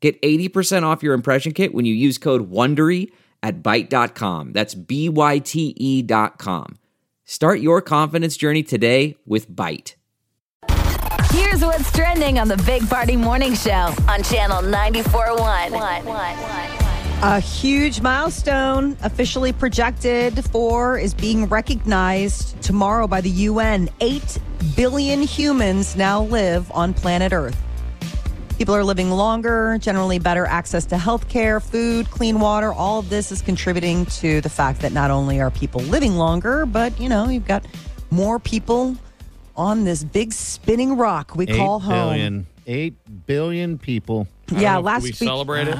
Get 80% off your impression kit when you use code WONDERY at Byte.com. That's B-Y-T-E dot com. Start your confidence journey today with Byte. Here's what's trending on the Big Party Morning Show on Channel 94.1. A huge milestone officially projected for is being recognized tomorrow by the UN. Eight billion humans now live on planet Earth. People are living longer, generally better access to health care, food, clean water. All of this is contributing to the fact that not only are people living longer, but, you know, you've got more people on this big spinning rock we call Eight home. billion. Eight billion people. Yeah, Do last we week. celebrate it?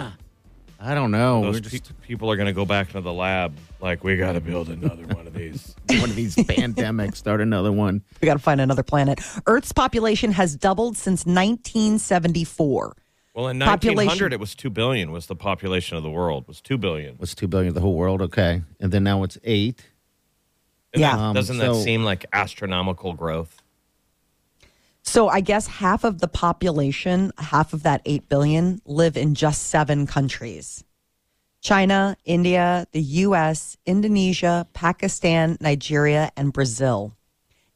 I don't know. Those We're pe- just people are going to go back to the lab. Like we got to build another one of these. one of these pandemics. Start another one. We got to find another planet. Earth's population has doubled since 1974. Well, in Population- 1900, it was two billion. Was the population of the world was two billion? Was two billion of the whole world? Okay, and then now it's eight. And Yeah. that- Um, doesn't that so- seem like astronomical growth? So I guess half of the population, half of that 8 billion, live in just seven countries China, India, the US, Indonesia, Pakistan, Nigeria, and Brazil.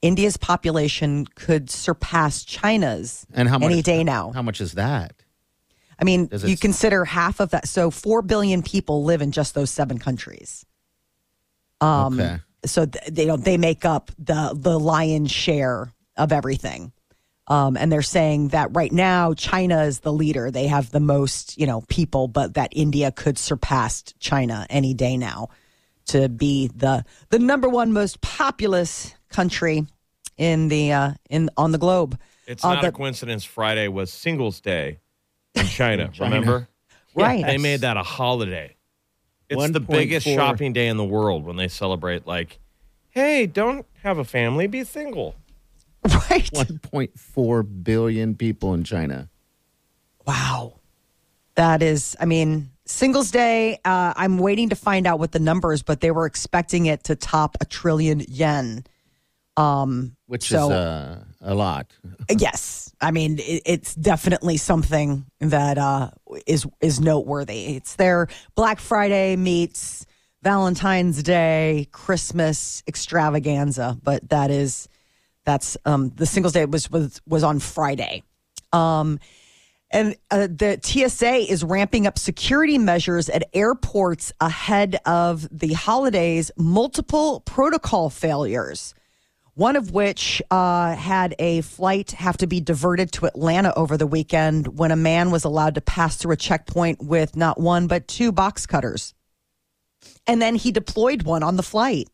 India's population could surpass China's And how much? any day now. How much is that? I mean, Does you consider half of that. So 4 billion people live in just those seven countries. Um, okay. so th- they don't they make up the the lion's share of everything um, and they're saying that right now china is the leader they have the most you know people but that india could surpass china any day now to be the the number one most populous country in the uh, in on the globe It's Uh, not a coincidence. Friday was Singles Day in China. China. Remember? right They made that a holiday. It's the 1.4 biggest shopping day in the world when they celebrate. Like, hey, don't have a family, be single. right One point four billion people in China. Wow. That is, I mean, Singles Day, uh, I'm waiting to find out what the numbers, but they were expecting it to top a trillion yen. Um, which So- is uh, a lot. yes. I mean, it, it's definitely something that uh, is is noteworthy. It's their Black Friday meets Valentine's Day, Christmas extravaganza, but that is that's um, the Singles Day was was was on Friday. Um, and uh, the TSA is ramping up security measures at airports ahead of the holidays. Multiple protocol failures, one of which uh, had a flight have to be diverted to Atlanta over the weekend when a man was allowed to pass through a checkpoint with not one but two box cutters. And then he deployed one on the flight.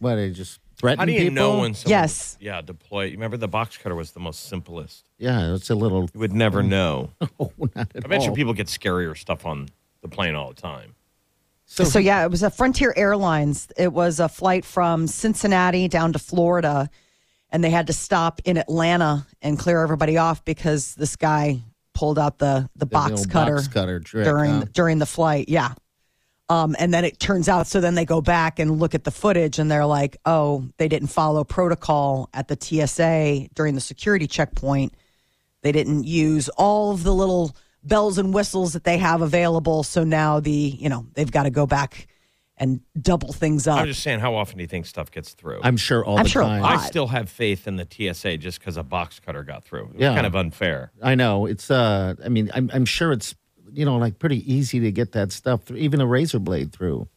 What they just threaten How do you people? know when someone Yes. yeah, deploy you remember the box cutter was the most simplest. Yeah, it's a little. You would never know. Oh, not at I bet you people get scarier stuff on the plane all the time. So, So yeah, it was a Frontier Airlines. It was a flight from Cincinnati down to Florida, and they had to stop in Atlanta and clear everybody off because this guy pulled out the the, the box little cutter, box cutter trick, during huh? during the flight. Yeah. Um, and then it turns out, so then they go back and look at the footage, and they're like, "Oh, they didn't follow protocol at the TSA during the security checkpoint. They didn't use all of the little bells and whistles that they have available. So now the you know they've got to go back and double things up. I'm just saying, how often do you think stuff gets through? I'm sure all I'm the sure a time. lot. I still have faith in the TSA just because a box cutter got through. It Yeah. kind of unfair. I know it's. uh I mean, I'm, I'm sure it's you know like pretty easy to get that stuff through, even a razor blade through.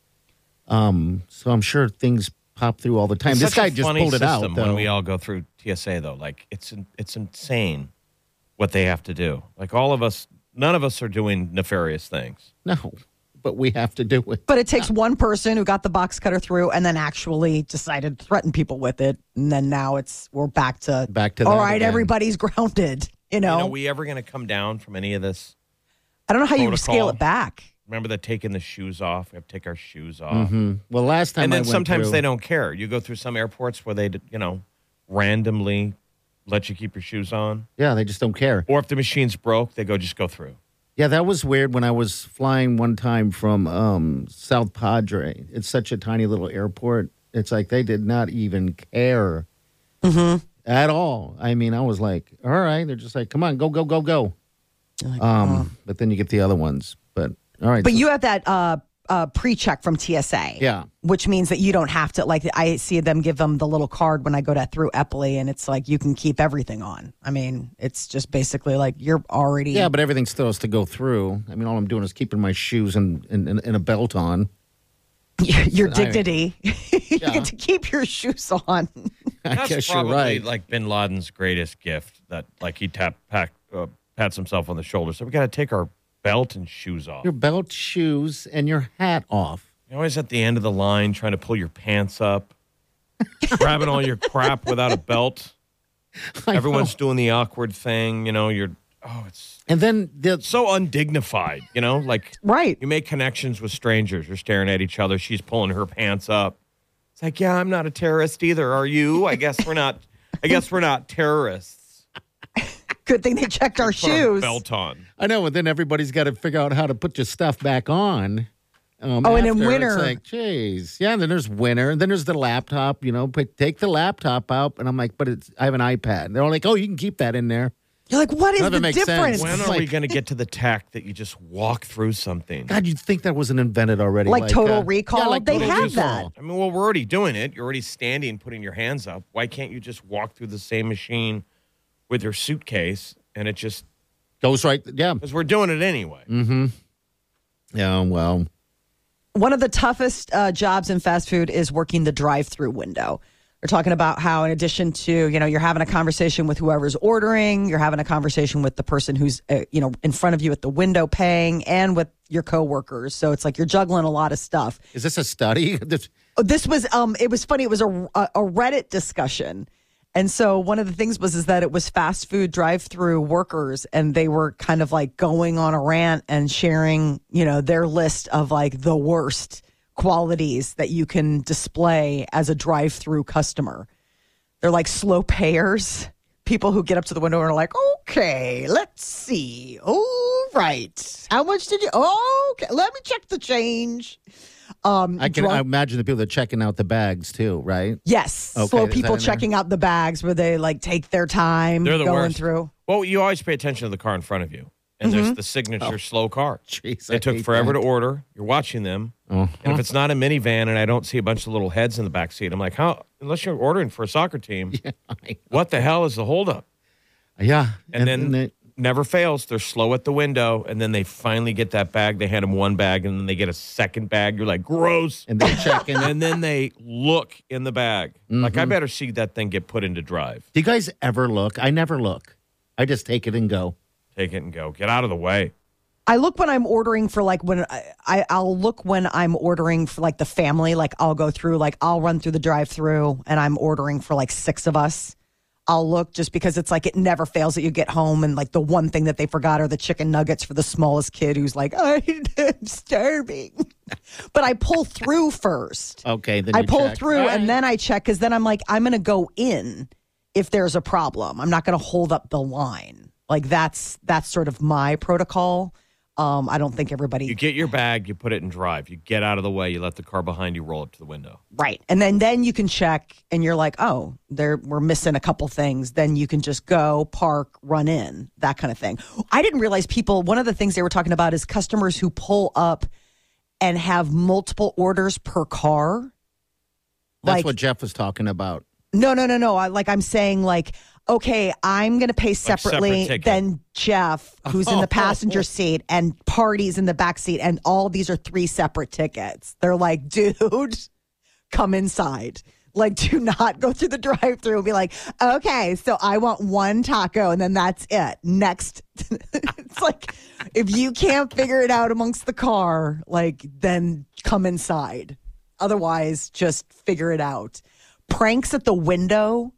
Um, so I'm sure things pop through all the time. It's this guy just pulled it out though. when we all go through TSA though. Like it's it's insane what they have to do. Like all of us, none of us are doing nefarious things. no, but we have to do it. but it takes one person who got the box cutter through and then actually decided to threaten people with it, and then now it's we're back to Back to all that again. Everybody's grounded. You You know, know, are we ever going to come down from any of this? I don't know how you would scale it back. Remember that taking the shoes off? We have to take our shoes off. Mhm. Well, last time And I then went sometimes through- they don't care. You go through some airports where they, you know, randomly let you keep your shoes on. Yeah, they just don't care. Or if the machine's broke, they go just go through. Yeah, that was weird when I was flying one time from um, South Padre. It's such a tiny little airport. It's like they did not even care at all. I mean, I was like, all right. They're just like, come on, go, go, go, go. Um, But then you get the other ones. But all right. But so- you have that uh, uh, pre-check from TSA. Yeah. Which means that you don't have to like I see them give them the little card when I go to through Eppley and it's like you can keep everything on. I mean, it's just basically like you're already Yeah, but everything still has to go through. I mean, all I'm doing is keeping my shoes and, and, and, and a belt on. your I- dignity. you Yeah. get to keep your shoes on. I That's guess probably you're right. like Bin Laden's greatest gift. That like he tap pack, uh, pats himself on the shoulder. So we got to take our belt and shoes off. your belt, shoes, and your hat off. You're always at the end of the line trying to pull your pants up, grabbing all your crap without a belt. I Everyone's know. doing the awkward thing. You know, you're oh, it's And then the so undignified. You know, like Right. you make connections with strangers. You're staring at each other. She's pulling her pants up. It's like, yeah, I'm not a terrorist either. Are you? I guess we're not. I guess we're not terrorists. Good thing they checked our Put our shoes. belt on. I know, and then everybody's got to figure out how to put your stuff back on. Um, Oh, and in after. winter. It's like, jeez. Yeah, and then there's winter, and then there's the laptop, you know, put, take the laptop out. And I'm like, but it's, I have an iPad. And they're all like, oh, you can keep that in there. You're like, what is None of it the makes sense. difference? When It's are we like- going to get to the tech that you just walk through something? God, you'd think that wasn't invented already. Like Total uh, Recall? Yeah, like They Total have Recall. that. I mean, well, we're already doing it. You're already standing, putting your hands up. Why can't you just walk through the same machine with your suitcase and it just Goes right. Yeah. because we're doing it anyway. Mm-hmm. Yeah, well, one of the toughest uh, jobs in fast food is working the drive-through window. They're talking about how, in addition to you know, you're having a conversation with whoever's ordering, you're having a conversation with the person who's uh, you know in front of you at the window paying, and with your coworkers. So it's like you're juggling a lot of stuff. is this a study? This- This was um, it was funny. It was a a, a Reddit discussion. And so one of the things was is that it was fast food drive-through workers and they were kind of like going on a rant and sharing, you know, their list of like the worst qualities that you can display as a drive-through customer. They're like slow payers, people who get up to the window and are like, "Okay, let's see. All right. How much did you Okay, let me check the change." Um I can drunk- I imagine the people that are checking out the bags too, right? Yes, Okay, slow is that people in there? checking out the bags where they like take their time They're the going worst. through. Well, you always pay attention to the car in front of you, and there's the signature slow car. Jeez, I It took hate forever that. to order. You're watching them, Uh-huh. and if it's not a minivan and I don't see a bunch of little heads in the back seat, I'm like, how? Unless you're ordering for a soccer team, what the hell is the holdup? Yeah, And, then it- never fails. They're slow at the window, and then they finally get that bag. They hand them one bag, and then they get a second bag. You're like, gross. and then checking. and then they look in the bag. Like, Mm-hmm. I better see that thing get put into drive. Do you guys ever look? I never look. I just take it and go. Take it and go. Get out of the way. I look when I'm ordering for like when I, I I'll look when I'm ordering for like the family. Like I'll go through like I'll run through the drive-through and I'm ordering for like six of us. I'll look just because it's like it never fails that you get home and like the one thing that they forgot are the chicken nuggets for the smallest kid who's like I'm starving. but I pull through first. Okay, then I pull check. through All and then I check because then I'm like, I'm going to go in if there's a problem. I'm not going to hold up the line. Like that's that's sort of my protocol. Um, I don't think everybody You get your bag, you put it in drive. You get out of the way, you let the car behind you roll up to the window. right, and then then you can check, and you're like, oh, there we're missing a couple things. Then you can just go park, run in, that kind of thing. I didn't realize people. One of the things they were talking about is customers who pull up and have multiple orders per car. That's like- what Jeff was talking about. No, no, no, no. I, like I'm saying, like, okay, I'm going to pay separate separately ticket. than Jeff, who's in the oh. passenger seat, and parties in the back seat, and all these are three separate tickets. They're like, dude, come inside. Like, do not go through the drive-through and be like, okay, so I want one taco, and then that's it. Next, it's like if you can't figure it out amongst the car, like, then come inside. Otherwise, just figure it out. Pranks at the window.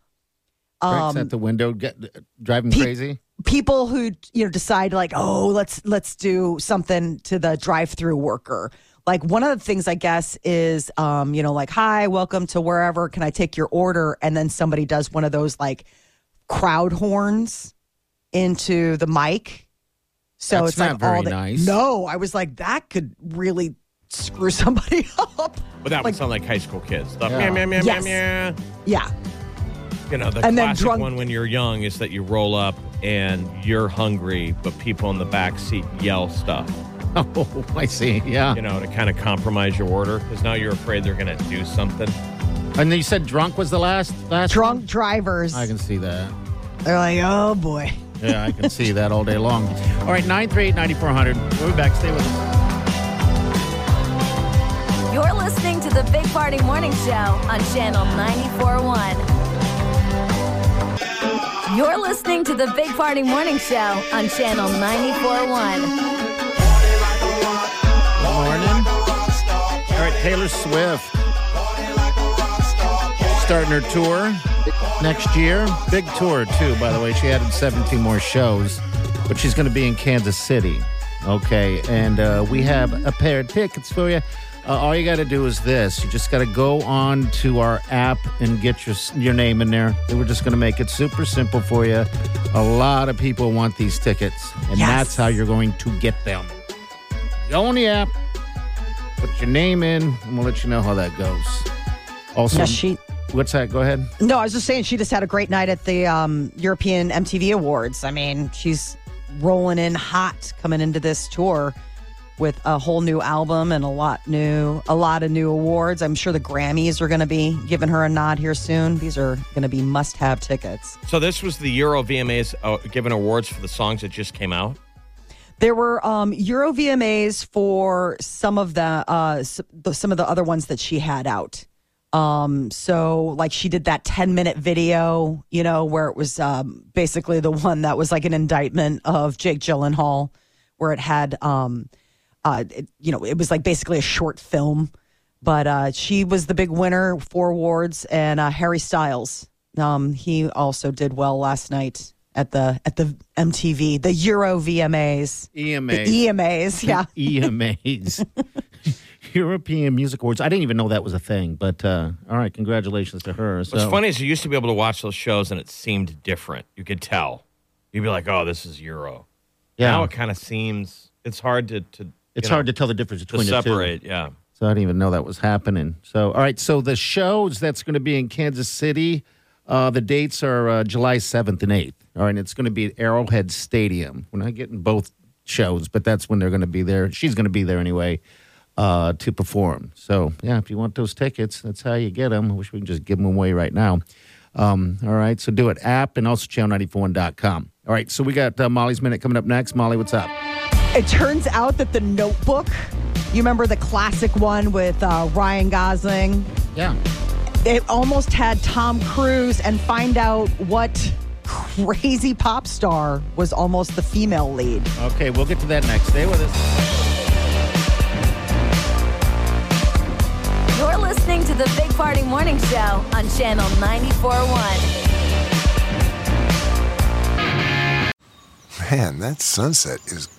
Frank's Um, at the window, get, driving pe- crazy. people who you know decide like oh let's let's do something to the drive-through worker like one of the things i guess is um you know like hi welcome to wherever can i take your order and then somebody does one of those like crowd horns into the mic so That's it's not like very all the, nice. no i was like that could really screw somebody up But that Like- would sound like high school kids. The Yeah. meow, meow, meow, Yes. meow, meow. yeah You know, the And then classic drunk- one when you're young is that you roll up and you're hungry, but people in the back seat yell stuff, Oh, I see. Yeah. you know, to kind of compromise your order because now you're afraid they're going to do something. And then you said drunk was the last last drunk drivers? I can see that. they're like oh boy Yeah, I can see that all day long. All right, 938 9400. We'll be back. Stay with us. You're listening to the Big Party Morning Show on Channel 94.1. You're listening to the Big Party Morning Show on Channel 94.1. Morning. All right, Taylor Swift. Starting her tour next year. Big tour, too, by the way. She added 17 more shows, but she's going to be in Kansas City. Okay, and uh, we have a pair of tickets for you. Uh, all you got to do is this: you just got to go on to our app and get your your name in there. And we're just going to make it super simple for you. A lot of people want these tickets, and Yes. that's how you're going to get them. Go on the app, put your name in, and we'll let you know how that goes. Also, yeah she what's that? Go ahead. No, I was just saying she just had a great night at the um, European MTV Awards. I mean, she's rolling in hot coming into this tour with a whole new album and a lot new, a lot of new awards. I'm sure the Grammys are going to be giving her a nod here soon. These are going to be must-have tickets. So this was the Euro VMAs uh, giving awards for the songs that just came out. There were um, Euro VMAs for some of the, uh, some of the other ones that she had out. Um, so like she did that 10 minute video, you know, where it was um, basically the one that was like an indictment of Jake Gyllenhaal, where it had, um, uh, it, you know, it was like basically a short film. But uh, she was the big winner, four awards, and uh, Harry Styles, um, he also did well last night at the at the MTV, the Euro VMAs, EMAs. the EMAs, yeah. EMAs. European Music Awards. I didn't even know that was a thing, but uh, all right, congratulations to her. So, What's funny is you used to be able to watch those shows and it seemed different. You could tell. You'd be like, "Oh, this is Euro." yeah, Now it kind of seems it's hard to to it's you know, hard to tell the difference to between the two. separate. Yeah. So I didn't even know that was happening. So, all right. So the shows that's going to be in Kansas City, uh, the dates are uh, July 7th and 8th. All right. And it's going to be at Arrowhead Stadium. We're not getting both shows, but that's when they're going to be there. She's going to be there anyway uh, to perform. So, yeah, if you want those tickets, that's how you get them. I wish we could just give them away right now. Um, all right. So do it app and also channel94.com. All right. So we got uh, Molly's Minute coming up next. Molly, what's up? It turns out that the Notebook, you remember the classic one with uh, Ryan Gosling? Yeah. It almost had Tom Cruise, and find out what crazy pop star was almost the female lead. Okay. We'll get to that next. Stay with us. You're listening to the Big Party Morning Show on Channel 94.1. Man, that sunset is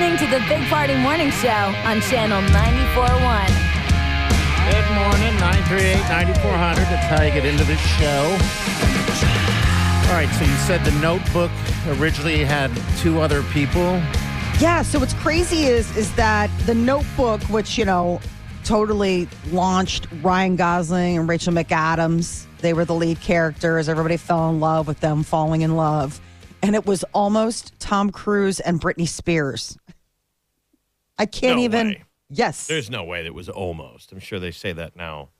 Listening to the Big Party Morning Show on Channel 94.1. Good morning, 938 9400. That's how you get into the show. All right, so you said the notebook originally had two other people. Yeah, so what's crazy is is that the Notebook, which you know, totally launched Ryan Gosling and Rachel McAdams. They were the lead characters. Everybody fell in love with them falling in love, and it was almost Tom Cruise and Britney Spears. I can't No even. way. Yes, There's no way that was almost. I'm sure they say that now.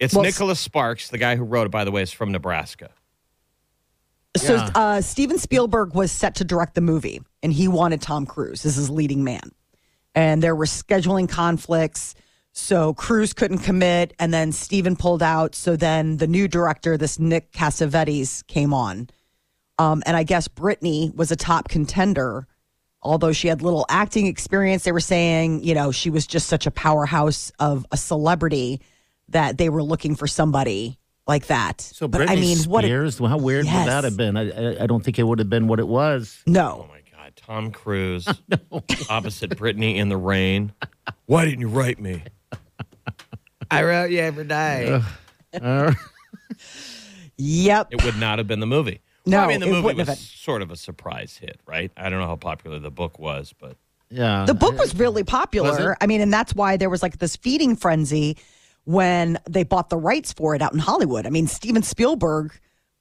It's Well, Nicholas Sparks, the guy who wrote it, by the way, is from Nebraska. So Yeah. uh, Steven Spielberg was set to direct the movie, and he wanted Tom Cruise as his leading man. And there were scheduling conflicts, so Cruise couldn't commit, and then Steven pulled out. So then the new director, this Nick Cassavetes, came on. Um, and I guess Britney was a top contender, although she had little acting experience. They were saying, you know, she was just such a powerhouse of a celebrity that they were looking for somebody like that. So, but Britney I mean, what? a- Spears, how weird Yes. would that have been? I, I, I don't think it would have been what it was. No. Oh my God, Tom Cruise opposite Britney in the rain. Why didn't you write me? I wrote you every day. Uh, Yep. It would not have been the movie. No, Well, I mean the it movie was been. sort of a surprise hit, right? I don't know how popular the book was, but yeah. The book was really popular. Was? I mean, and that's why there was like this feeding frenzy when they bought the rights for it out in Hollywood. I mean, Steven Spielberg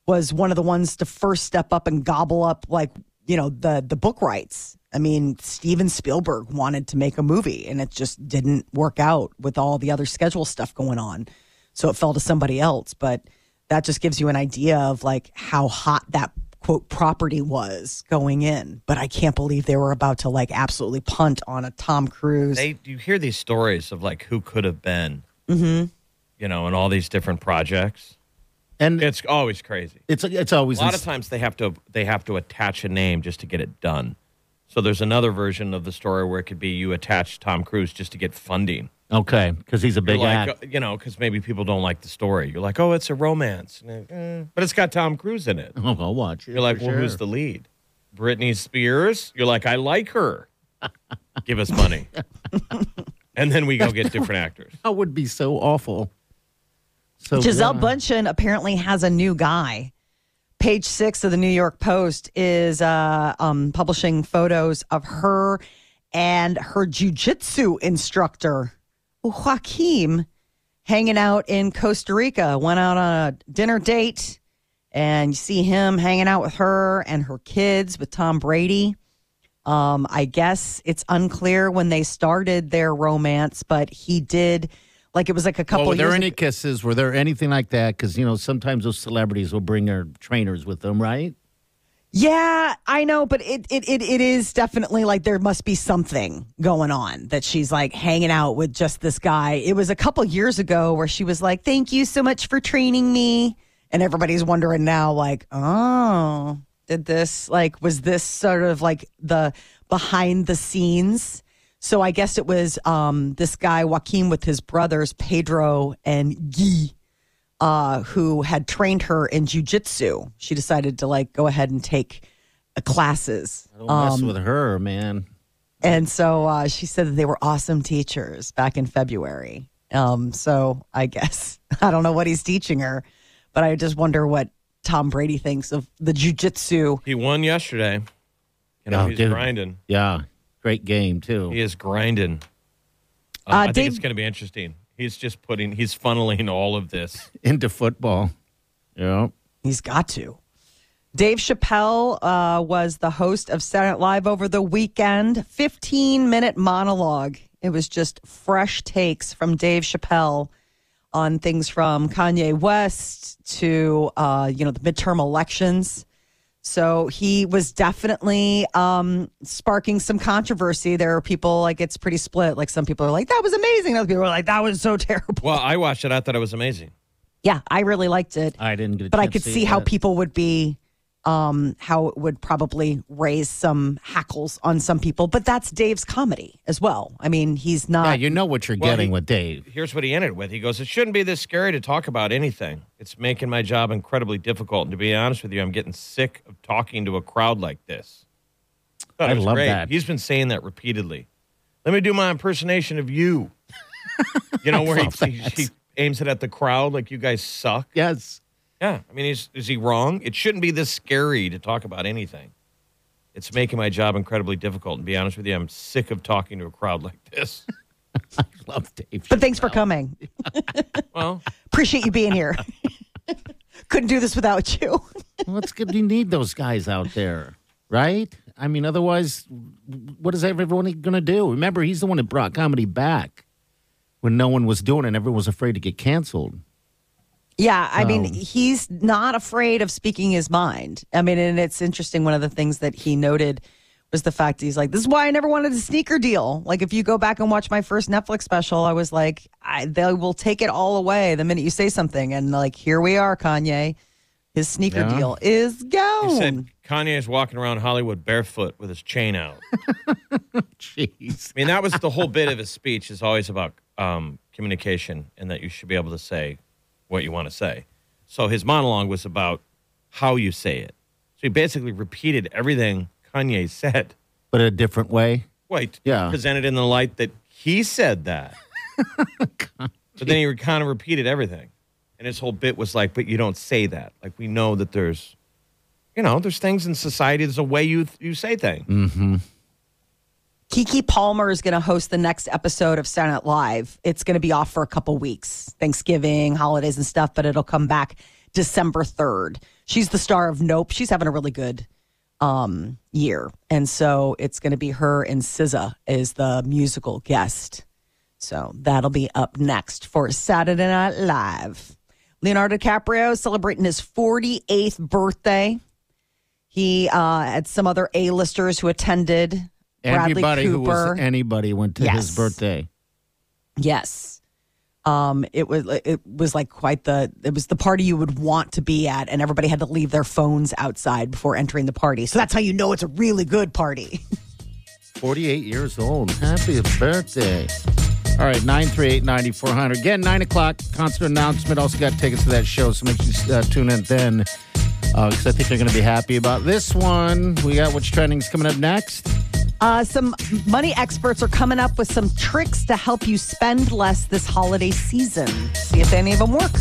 was one of the ones to first step up and gobble up like, you know, the the book rights. I mean, Steven Spielberg wanted to make a movie and it just didn't work out with all the other schedule stuff going on. So it fell to somebody else, but that just gives you an idea of like how hot that quote property was going in. But I can't believe they were about to like absolutely punt on a Tom Cruise. they you hear these stories of like who could have been, mm-hmm. you know, in all these different projects. and It's always crazy. it's it's always A lot ins- of times they have to they have to attach a name just to get it done. So there's another version of the story where it could be you attach Tom Cruise just to get funding. okay because he's a big like, act. you know, because maybe people don't like the story. You're like, oh, it's a romance, And, eh, but it's got Tom Cruise in it. Oh, I'll watch it. You're like, for well, who's the lead? Britney Spears. You're like, I like her. Give us money, and then we go get different actors. That would be so awful. So Gisele yeah. Bundchen apparently has a new guy. Page six of the New York Post is uh, um, publishing photos of her and her jujitsu instructor, Joaquim, hanging out in Costa Rica. Went out on a dinner date, and you see him hanging out with her and her kids with Tom Brady. Um, I guess it's unclear when they started their romance, but he did. Like it was like a couple Well, were there any ago. kisses? Were there anything like that? Because you know sometimes those celebrities will bring their trainers with them, right? Yeah, I know, but it, it it it is definitely like there must be something going on that she's like hanging out with just this guy. It was a couple years ago where she was like, "Thank you so much for training me," and everybody's wondering now, like, "Oh, did this like was this sort of like the behind the scenes?" So I guess it was um, this guy Joaquim with his brothers Pedro and Guy uh, who had trained her in jujitsu. She decided to like go ahead and take uh, classes. Don't mess with her, man. And so uh, she said that they were awesome teachers back in February. Um, so I guess I don't know what he's teaching her, but I just wonder what Tom Brady thinks of the jujitsu. He won yesterday. You know, Oh, he's dude. grinding. Yeah, great game too. He is grinding. Uh, Uh, I think it's going to be interesting. He's just putting, he's funneling all of this. Into football. Yeah. He's got to. Dave Chappelle uh, was the host of Saturday Night Live over the weekend. 15 minute monologue. It was just fresh takes from Dave Chappelle on things from Kanye West to, uh, you know, the midterm elections. So he was definitely um, sparking some controversy. There are people like it's pretty split. Like some people are like, that was amazing. Other people are like, that was so terrible. Well, I watched it. I thought it was amazing. Yeah, I really liked it. I didn't get a but I could to see how people would be, um, how it would probably raise some hackles on some people. But that's Dave's comedy as well. I mean, he's not. Yeah, you know what you're Well, getting he- with Dave. Here's what he ended with. He goes, It shouldn't be this scary to talk about anything. It's making my job incredibly difficult. And to be honest with you, I'm getting sick of talking to a crowd like this. Thought I love great. that. He's been saying that repeatedly. Let me do my impersonation of you. You know, where he, he, he aims it at the crowd like you guys suck. Yes. Yeah, I mean, is is he wrong? It shouldn't be this scary to talk about anything. It's making my job incredibly difficult. And be honest with you, I'm sick of talking to a crowd like this. I love Dave. But thanks for coming. Well, Appreciate you being here. Couldn't do this without you. Well, it's good. You need those guys out there, right? I mean, otherwise, what is everyone going to do? Remember, he's the one that brought comedy back when no one was doing it and everyone was afraid to get canceled. Yeah, I mean, Um, he's not afraid of speaking his mind. I mean, and it's interesting. One of the things that he noted was the fact he's like, "This is why I never wanted a sneaker deal." Like, if you go back and watch my first Netflix special, I was like, I, "They will take it all away the minute you say something." And like, here we are, Kanye. His sneaker Yeah. deal is gone. he gone. said Kanye is walking around Hollywood barefoot with his chain out. Jeez. I mean, that was the whole bit of his speech is always about um, communication and that you should be able to say what you want to say. So his monologue was about how you say it. So he basically repeated everything Kanye said. But in a different way. Wait, Yeah. presented in the light that he said that. but then he kind of repeated everything. And his whole bit was like, but you don't say that. Like we know that there's, you know, there's things in society. There's a way you you say things. Mm-hmm. Keke Palmer is going to host the next episode of Night Live. It's going to be off for a couple weeks, Thanksgiving, holidays, and stuff, but it'll come back December 3rd. She's the star of Nope. She's having a really good um, year. And so it's going to be her and SZA as the musical guest. So that'll be up next for Saturday Night Live. Leonardo DiCaprio celebrating his 48th birthday. He uh, had some other A-listers who attended. Bradley Everybody who was anybody went to Yes. his birthday. Yes. Um, it was it was like quite the it was the party you would want to be at, and everybody had to leave their phones outside before entering the party. So that's how you know it's a really good party. 48 years old. Happy birthday. All right, 938 9400. Again, 9 o'clock, concert announcement. Also got tickets to that show, so make sure you uh, tune in then because I think you're going to be happy about this one. We got what's trending is coming up next. Uh, some money experts are coming up with some tricks to help you spend less this holiday season. See if any of them work.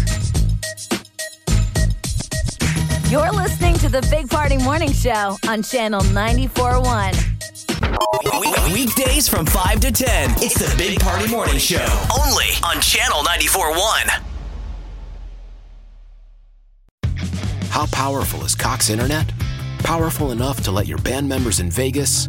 You're listening to the Big Party Morning Show on Channel 94.1. Weekdays from 5 to 10. It's the Big Party Morning Show. Only on Channel 94.1. How powerful is Cox Internet? Powerful enough to let your band members in Vegas,